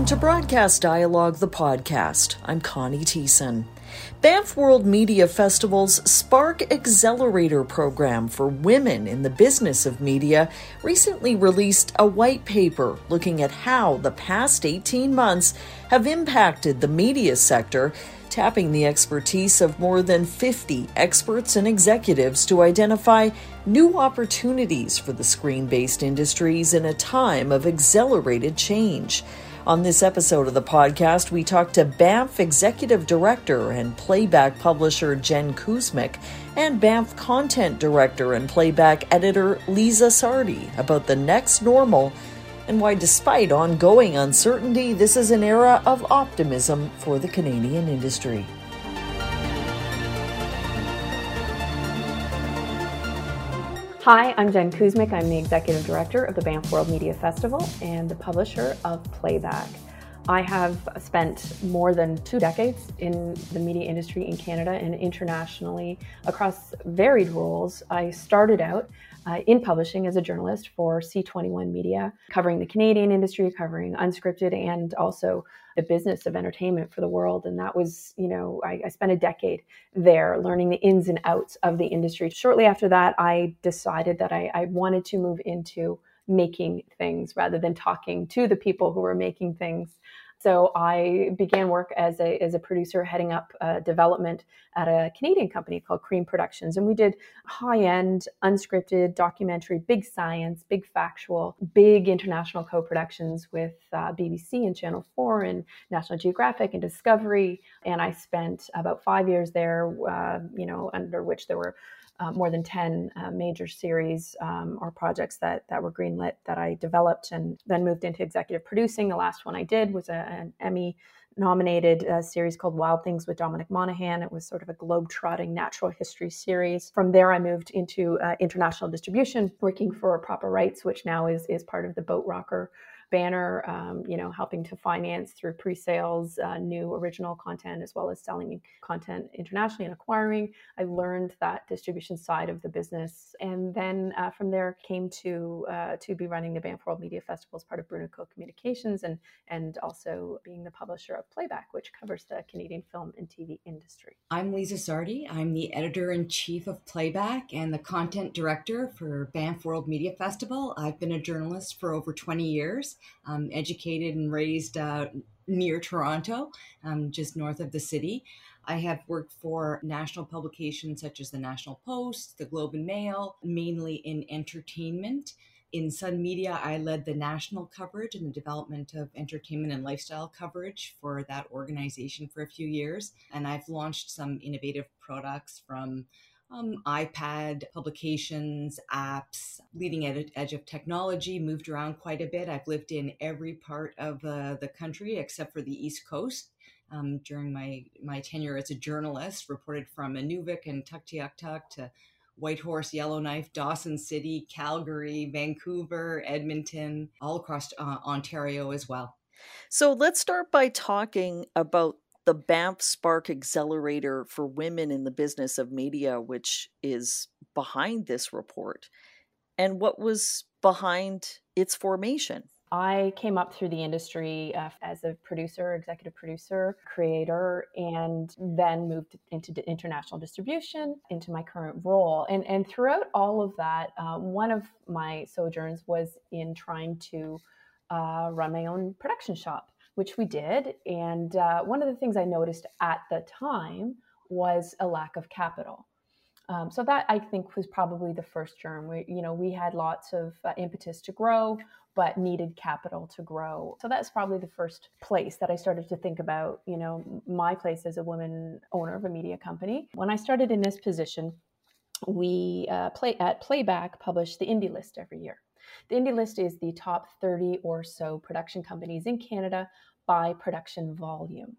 Welcome to Broadcast Dialogue, the podcast. I'm Connie Thiessen. Banff World Media Festival's Spark Accelerator program for women in the business of media recently released a white paper looking at how the past 18 months have impacted the media sector tapping the expertise of more than 50 experts and executives to identify new opportunities for the screen based industries in a time of accelerated change. On this episode of the podcast, we talk to Banff Executive Director and Playback publisher Jenn Kuzmyk and Banff Content Director and Playback Editor Liza Sardi about the next normal and why, despite ongoing uncertainty, this is an era of optimism for the Canadian industry. Hi, I'm Jenn Kuzmyk. I'm the Executive Director of the Banff World Media Festival and the publisher of Playback. I have spent more than two decades in the media industry in Canada and internationally across varied roles. I started out uh, in publishing as a journalist for C21 Media, covering the Canadian industry, covering unscripted, and also the business of entertainment for the world. And that was, you know, I, I spent a decade there learning the ins and outs of the industry. Shortly after that, I decided that I, I wanted to move into making things rather than talking to the people who were making things. So I began work as a, as a producer heading up uh, development at a Canadian company called Cream Productions. And we did high end, unscripted, documentary, big science, big factual, big international co productions with uh, BBC and Channel 4 and National Geographic and Discovery. And I spent about five years there, uh, you know, under which there were uh, more than 10 uh, major series um, or projects that, that were greenlit that I developed and then moved into executive producing. The last one I did was a, an Emmy nominated uh, series called Wild Things with Dominic Monaghan. It was sort of a globe-trotting natural history series. From there, I moved into uh, international distribution, working for Proper Rights, which now is, is part of the Boat Rocker banner, um, you know, helping to finance through pre-sales uh, new original content as well as selling content internationally and acquiring. I learned that distribution side of the business, and then uh, from there came to uh, to be running the Banff World Media Festival as part of Brunico Communications, and and also being the publisher of Playback, which covers the Canadian film and TV industry. I'm Liza Sardi. I'm the editor in chief of Playback and the content director for Banff World Media Festival. I've been a journalist for over 20 years um, educated and raised uh, near Toronto, um, just north of the city. I have worked for national publications such as the National Post, the Globe and Mail, mainly in entertainment. In Sun Media, I led the national coverage and the development of entertainment and lifestyle coverage for that organization for a few years. And I've launched some innovative products from um, iPad publications, apps, leading edge of technology, moved around quite a bit. I've lived in every part of uh, the country except for the East Coast. Um, during my, my tenure as a journalist, reported from Inuvik and Tuktoyaktuk to Whitehorse, Yellowknife, Dawson City, Calgary, Vancouver, Edmonton, all across uh, Ontario as well. So let's start by talking about the Banff Spark Accelerator for Women in the Business of Media, which is behind this report, and what was behind its formation. I came up through the industry uh, as a producer, executive producer, creator, and then moved into international distribution into my current role. And, and throughout all of that, uh, one of my sojourns was in trying to uh, run my own production shop which we did. And uh, one of the things I noticed at the time was a lack of capital. Um, so that I think was probably the first germ. We, you know, we had lots of uh, impetus to grow, but needed capital to grow. So that's probably the first place that I started to think about, you know, my place as a woman owner of a media company. When I started in this position, we uh, play at Playback published the indie list every year. The Indie List is the top 30 or so production companies in Canada by production volume.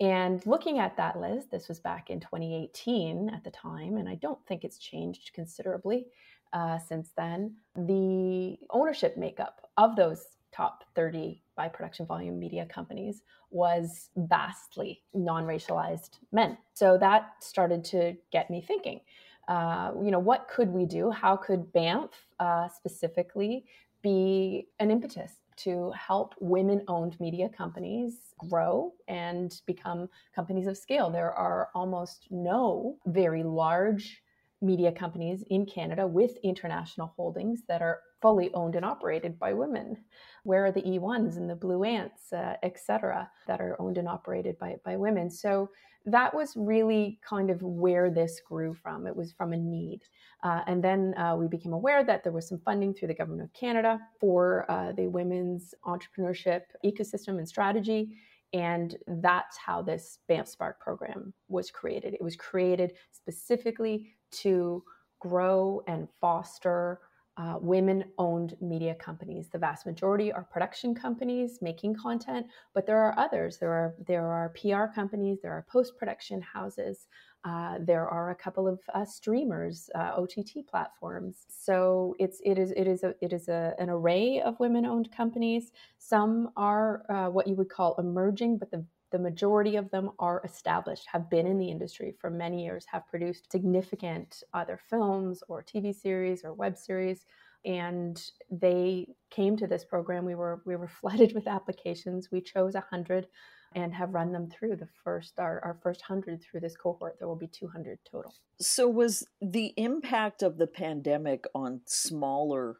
And looking at that list, this was back in 2018 at the time, and I don't think it's changed considerably uh, since then. The ownership makeup of those top 30 by production volume media companies was vastly non racialized men. So that started to get me thinking uh, you know, what could we do? How could Banff uh, specifically be an impetus to help women owned media companies grow and become companies of scale. There are almost no very large media companies in Canada with international holdings that are fully owned and operated by women. Where are the E1s and the Blue Ants, uh, et cetera, that are owned and operated by, by women? So that was really kind of where this grew from. It was from a need. Uh, and then uh, we became aware that there was some funding through the Government of Canada for uh, the women's entrepreneurship ecosystem and strategy. And that's how this Banff Spark program was created. It was created specifically to grow and foster uh, women owned media companies. The vast majority are production companies making content, but there are others. There are, there are PR companies, there are post production houses, uh, there are a couple of uh, streamers, uh, OTT platforms. So it's it is it is a, it is a, an array of women-owned companies. Some are uh, what you would call emerging, but the the majority of them are established, have been in the industry for many years, have produced significant either films or TV series or web series. And they came to this program. We were we were flooded with applications. We chose a hundred and have run them through the first our, our first 100 through this cohort there will be 200 total so was the impact of the pandemic on smaller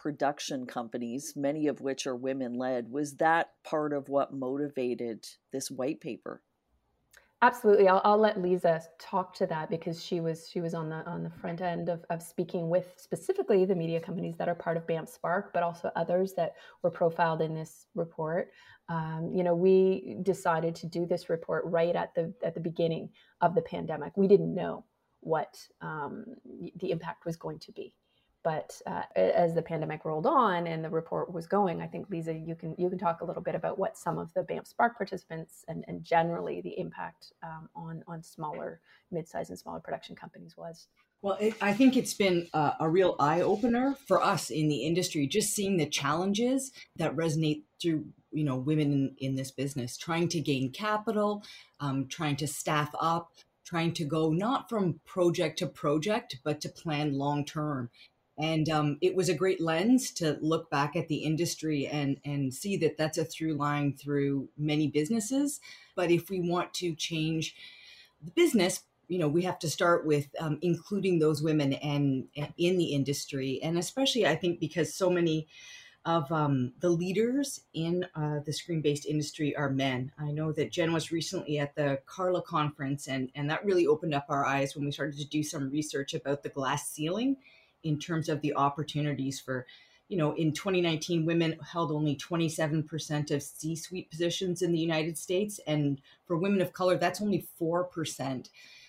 production companies, many of which are women led. Was that part of what motivated this white paper? Absolutely. I'll, I'll let Liza talk to that because she was she was on the on the front end of, of speaking with specifically the media companies that are part of Banff Spark, but also others that were profiled in this report. Um, you know, we decided to do this report right at the at the beginning of the pandemic. We didn't know what um, the impact was going to be but uh, as the pandemic rolled on and the report was going, I think Liza, you can you can talk a little bit about what some of the Banff Spark participants and, and generally the impact um, on on smaller, mid-sized and smaller production companies was. Well, it, I think it's been a, a real eye opener for us in the industry, just seeing the challenges that resonate through you know women in, in this business, trying to gain capital, um, trying to staff up, trying to go not from project to project, but to plan long term and um, it was a great lens to look back at the industry and and see that that's a through line through many businesses. But if we want to change the business you know we have to start with um, including those women and, and, in the industry. And especially i think because so many of um, the leaders in uh, the screen-based industry are men. I know that Jenn was recently at the Carla conference, and and that really opened up our eyes when we started to do some research about the glass ceiling in terms of the opportunities for you know in 2019 women held only 27% of c-suite positions in the united states and for women of color that's only 4%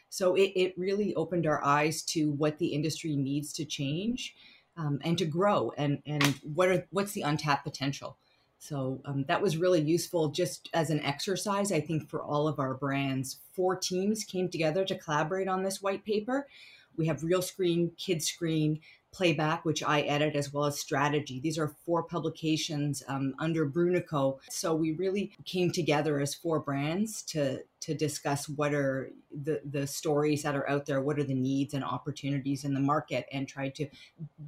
so it, it really opened our eyes to what the industry needs to change um, and to grow and and what are what's the untapped potential. So um, that was really useful just as an exercise i think for all of our brands. Four teams came together to collaborate on this white paper we have Realscreen, Kid Screen, Playback, which I edit, as well as Strategy. These are four publications um, under Brunico. So we really came together as four brands to to discuss what are the the stories that are out there, what are the needs and opportunities in the market, and try to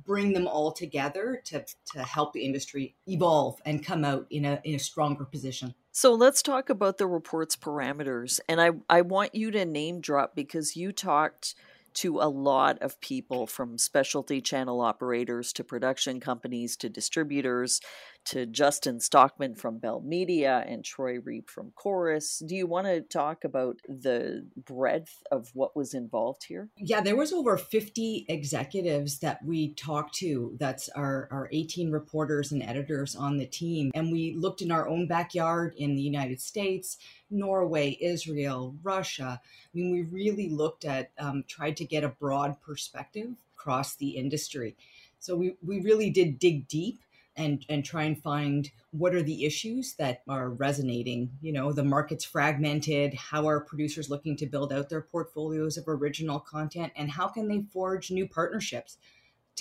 bring them all together to to help the industry evolve and come out in a in a stronger position. So let's talk about the report's parameters, and I I want you to name drop because you talked to a lot of people from specialty channel operators to production companies to distributors to Justin Stockman from Bell Media and Troy Reeb from Corus. Do you want to talk about the breadth of what was involved here? Yeah, there was over 50 executives that we talked to. That's our, our 18 reporters and editors on the team. And we looked in our own backyard in the United States, Norway, Israel, Russia. I mean, we really looked at, um, tried to get a broad perspective across the industry. So we, we really did dig deep and and try and find what are the issues that are resonating you know the market's fragmented how are producers looking to build out their portfolios of original content and how can they forge new partnerships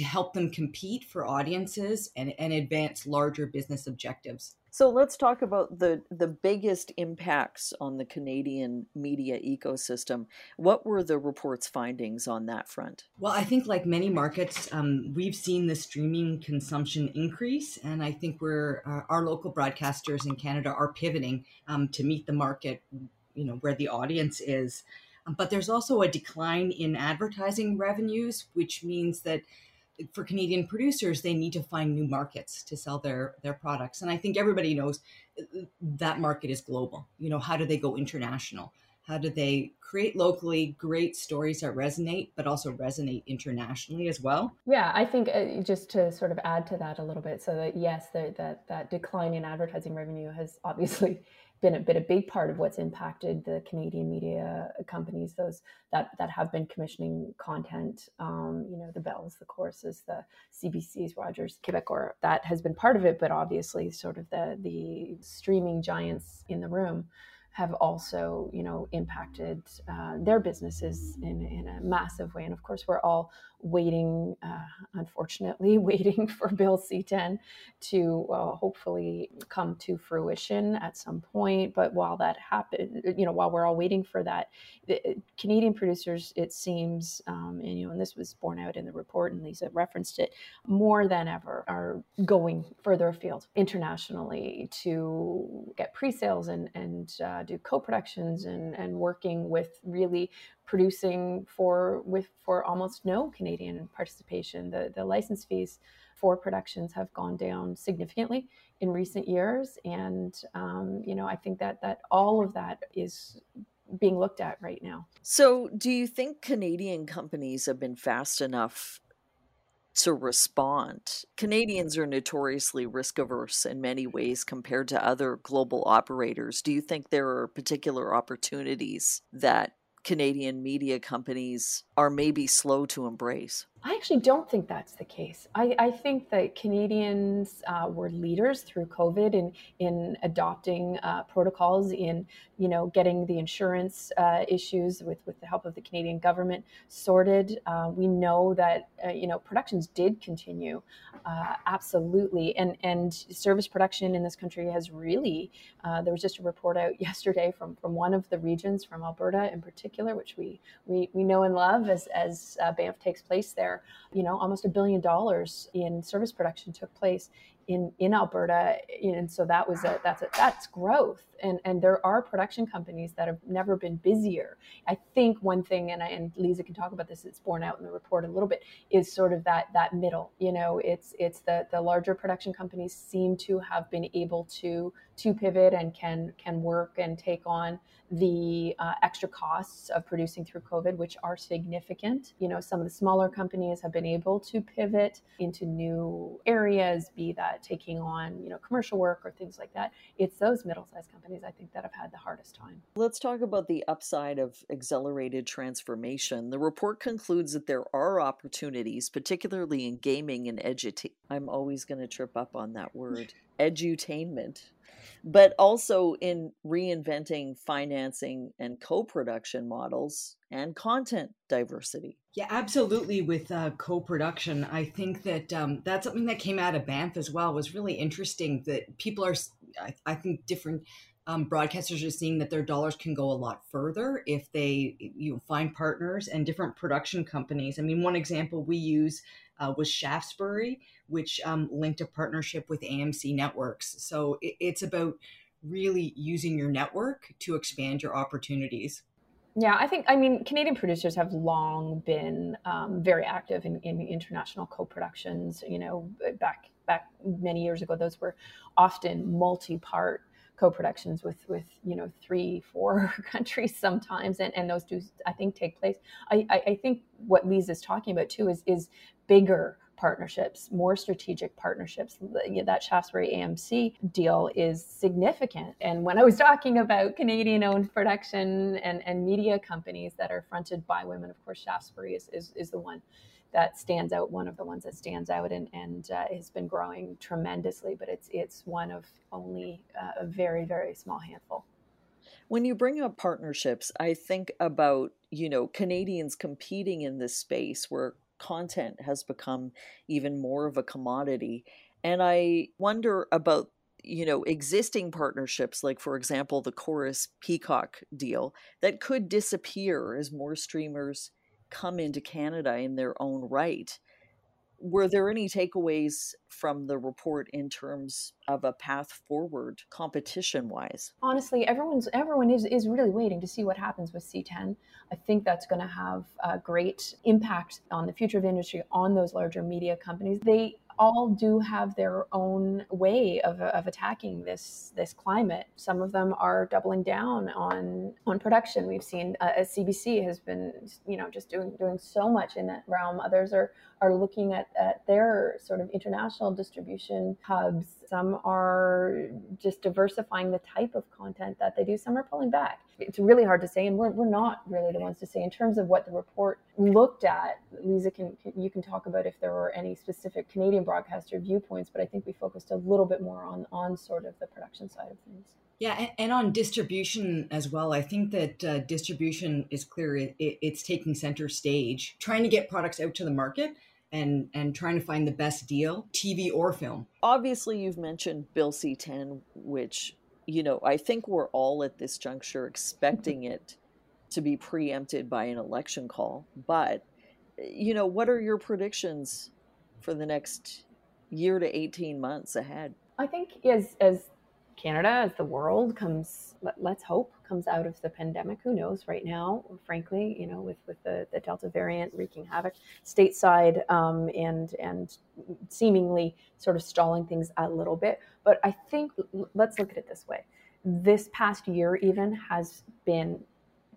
to help them compete for audiences and, and advance larger business objectives So let's talk about the the biggest impacts on the Canadian media ecosystem. What were the report's findings on that front? Well, I think like many markets, um, we've seen the streaming consumption increase, and I think we're uh, our local broadcasters in Canada are pivoting um, to meet the market, you know, where the audience is. Um, but there's also a decline in advertising revenues, which means that for Canadian producers, they need to find new markets to sell their their products. And I think everybody knows uh, that market is global. You know, how do they go international? How do they create locally great stories that resonate, but also resonate internationally as well? Yeah, I think uh, just to sort of add to that a little bit, so that yes, that that decline in advertising revenue has obviously been a bit a big part of what's impacted the Canadian media companies, those that that have been commissioning content. Um, you know, the Bells, the Coruses, the CBCs, Rogers, Quebecor. That has been part of it, but obviously, sort of the the streaming giants in the room have also, you know, impacted uh, their businesses in, in a massive way. And of course, we're all waiting, uh, unfortunately, waiting for Bill C10 to uh, hopefully come to fruition at some point. But while that happens, you know, while we're all waiting for that, Canadian producers, it seems, um, and you know, and this was borne out in the report, and Lisa referenced it, more than ever are going further afield internationally to get pre-sales and and uh, do co-productions and and working with really producing for with for almost no Canadian participation. The the license fees for productions have gone down significantly in recent years, and um, you know I think that that all of that is being looked at right now. So, do you think Canadian companies have been fast enough to respond. Canadians are notoriously risk averse in many ways compared to other global operators. Do you think there are particular opportunities that Canadian media companies are maybe slow to embrace? I actually don't think that's the case. I, I think that Canadians uh, were leaders through COVID in in adopting uh, protocols, in you know getting the insurance uh, issues with with the help of the Canadian government sorted. Uh, we know that uh, you know productions did continue, uh, absolutely, and and service production in this country has really. there was just a report out yesterday from from one of the regions, from Alberta in particular, which we we we know and love as as Banff takes place there there. You know, almost a billion dollars in service production took place in in Alberta, and so that was a that's a, that's growth. And and there are production companies that have never been busier. I think one thing, and I, and Lisa can talk about this. It's borne out in the report a little bit. Is sort of that that middle. You know, it's it's the the larger production companies seem to have been able to to pivot and can can work and take on the uh, extra costs of producing through COVID, which are significant. You know, some of the smaller companies have been able to pivot into new areas, be that taking on, you know, commercial work or things like that. It's those middle sized companies, I think, that have had the hardest time. Let's talk about the upside of accelerated transformation. The report concludes that there are opportunities, particularly in gaming and edutainment. I'm always going to trip up on that word edutainment but also in reinventing financing and co-production models and content diversity. Yeah, absolutely. With uh, co-production, I think that um, that's something that came out of Banff as well. Was really interesting that people are. I, I think different um, broadcasters are seeing that their dollars can go a lot further if they you know, find partners and different production companies. I mean, one example we use uh, was Shaftesbury, which um, linked a partnership with AMC Networks. So it, it's about really using your network to expand your opportunities. Yeah, I think, I mean, Canadian producers have long been um, very active in, in international co productions. You know, back back many years ago, those were often multi part co-productions with with you know three four countries sometimes and, and those do i think take place I, I, I think what liza's talking about too is is bigger partnerships, more strategic partnerships. That Shaftesbury AMC deal is significant. And when I was talking about Canadian owned production and, and media companies that are fronted by women, of course, Shaftesbury is, is, is the one that stands out, one of the ones that stands out and, and uh, has been growing tremendously, but it's, it's one of only uh, a very, very small handful. When you bring up partnerships, I think about, you know, Canadians competing in this space where content has become even more of a commodity. And I wonder about you know existing partnerships like for example the Corus Peacock deal that could disappear as more streamers come into Canada in their own right were there any takeaways from the report in terms of a path forward competition wise honestly everyone's everyone is is really waiting to see what happens with c10 i think that's going to have a great impact on the future of the industry on those larger media companies. They all do have their own way of, of attacking this this climate. Some of them are doubling down on on production. We've seen uh, CBC has been you know just doing doing so much in that realm. Others are are looking at, at their sort of international distribution hubs. Some are just diversifying the type of content that they do. Some are pulling back. It's really hard to say, and we're, we're not really the ones to say in terms of what the report looked at. Liza, can, can you can talk about if there were any specific Canadian broadcaster viewpoints, but I think we focused a little bit more on on sort of the production side of things. Yeah, and, and on distribution as well. I think that uh, distribution is clear. It, it's taking center stage, trying to get products out to the market and and trying to find the best deal, TV or film. Obviously, you've mentioned Bill C10, which you know I think we're all at this juncture expecting it to be preempted by an election call. But you know, what are your predictions for the next year to 18 months ahead? I think as as Canada, as the world comes, let, us hope, comes out of the pandemic. Who knows right now, frankly, you know, with, with the, the Delta variant wreaking havoc stateside um, and, and seemingly sort of stalling things a little bit. But I think, let's look at it this way. This past year, even, has been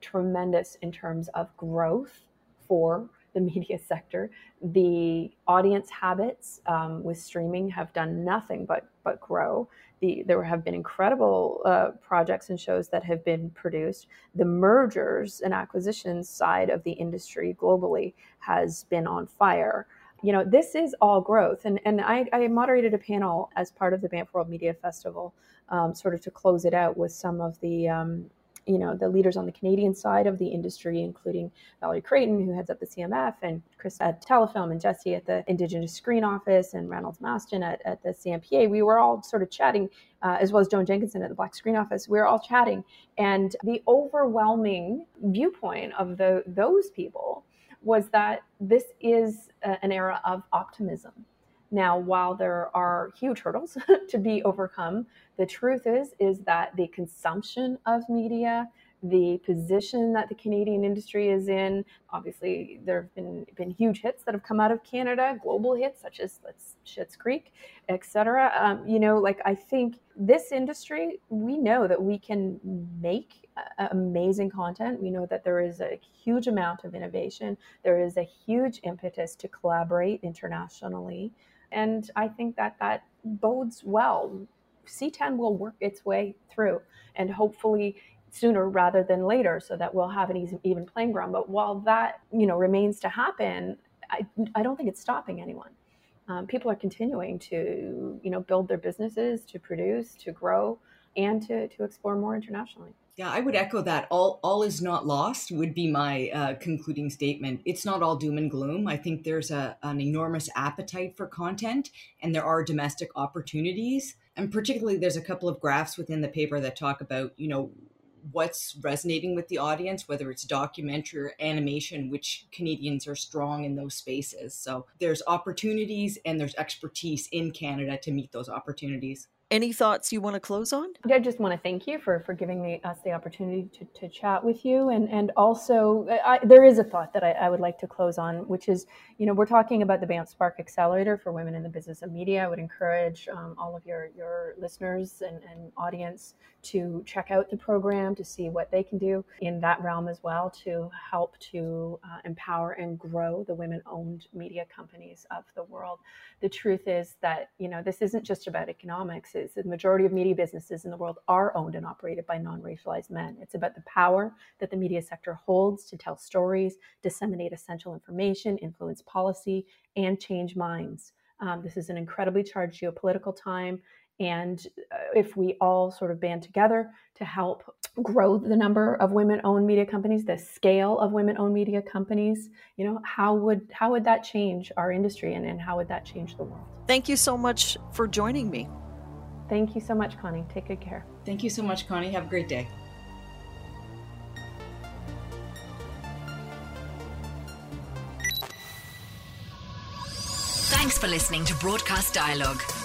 tremendous in terms of growth for the media sector. The audience habits um, with streaming have done nothing but but grow. The, there have been incredible uh, projects and shows that have been produced. The mergers and acquisitions side of the industry globally has been on fire. You know, this is all growth. And, and I, I moderated a panel as part of the Banff World Media Festival, um, sort of to close it out with some of the um, you know the leaders on the Canadian side of the industry, including Valerie Creighton, who heads up the CMF, and Chris at Telefilm, and Jesse at the Indigenous Screen Office, and Reynolds Mastin at, at the CMPA. We were all sort of chatting, uh, as well as Joan Jenkinson at the Black Screen Office. We were all chatting, and the overwhelming viewpoint of the those people was that this is a, an era of optimism now, while there are huge hurdles to be overcome, the truth is is that the consumption of media, the position that the Canadian industry is in, obviously there have been been huge hits that have come out of Canada, global hits such as let's Schitt's Creek, etc. Um, you know, like I think this industry, we know that we can make amazing content. We know that there is a huge amount of innovation. There is a huge impetus to collaborate internationally. And I think that that bodes well. C10 will work its way through and hopefully sooner rather than later so that we'll have an even playing ground. But while that, you know, remains to happen, I, I don't think it's stopping anyone. Um, people are continuing to, you know, build their businesses, to produce, to grow, and to, to explore more internationally. Yeah, I would echo that. All all is not lost would be my uh, concluding statement. It's not all doom and gloom. I think there's a an enormous appetite for content, and there are domestic opportunities. And particularly, there's a couple of graphs within the paper that talk about you know what's resonating with the audience, whether it's documentary or animation, which Canadians are strong in those spaces. So there's opportunities and there's expertise in Canada to meet those opportunities. Any thoughts you want to close on? I just want to thank you for, for giving me us the opportunity to, to chat with you. And, and also, I, there is a thought that I, I, would like to close on, which is, you know, we're talking about the Banff Spark Accelerator for Women in the Business of Media. I would encourage um, all of your, your listeners and, and audience to check out the program to see what they can do in that realm as well to help to uh, empower and grow the women owned media companies of the world. The truth is that, you know, this isn't just about economics the majority of media businesses in the world are owned and operated by non racialized men. It's about the power that the media sector holds to tell stories, disseminate essential information, influence policy, and change minds. Um, this is an incredibly charged geopolitical time. And uh, if we all sort of band together to help grow the number of women-owned media companies, the scale of women-owned media companies, you know, how would how would that change our industry and, and how would that change the world? Thank you so much for joining me. Thank you so much, Connie. Take good care. Thank you so much, Connie. Have a great day. Thanks for listening to Broadcast Dialogue.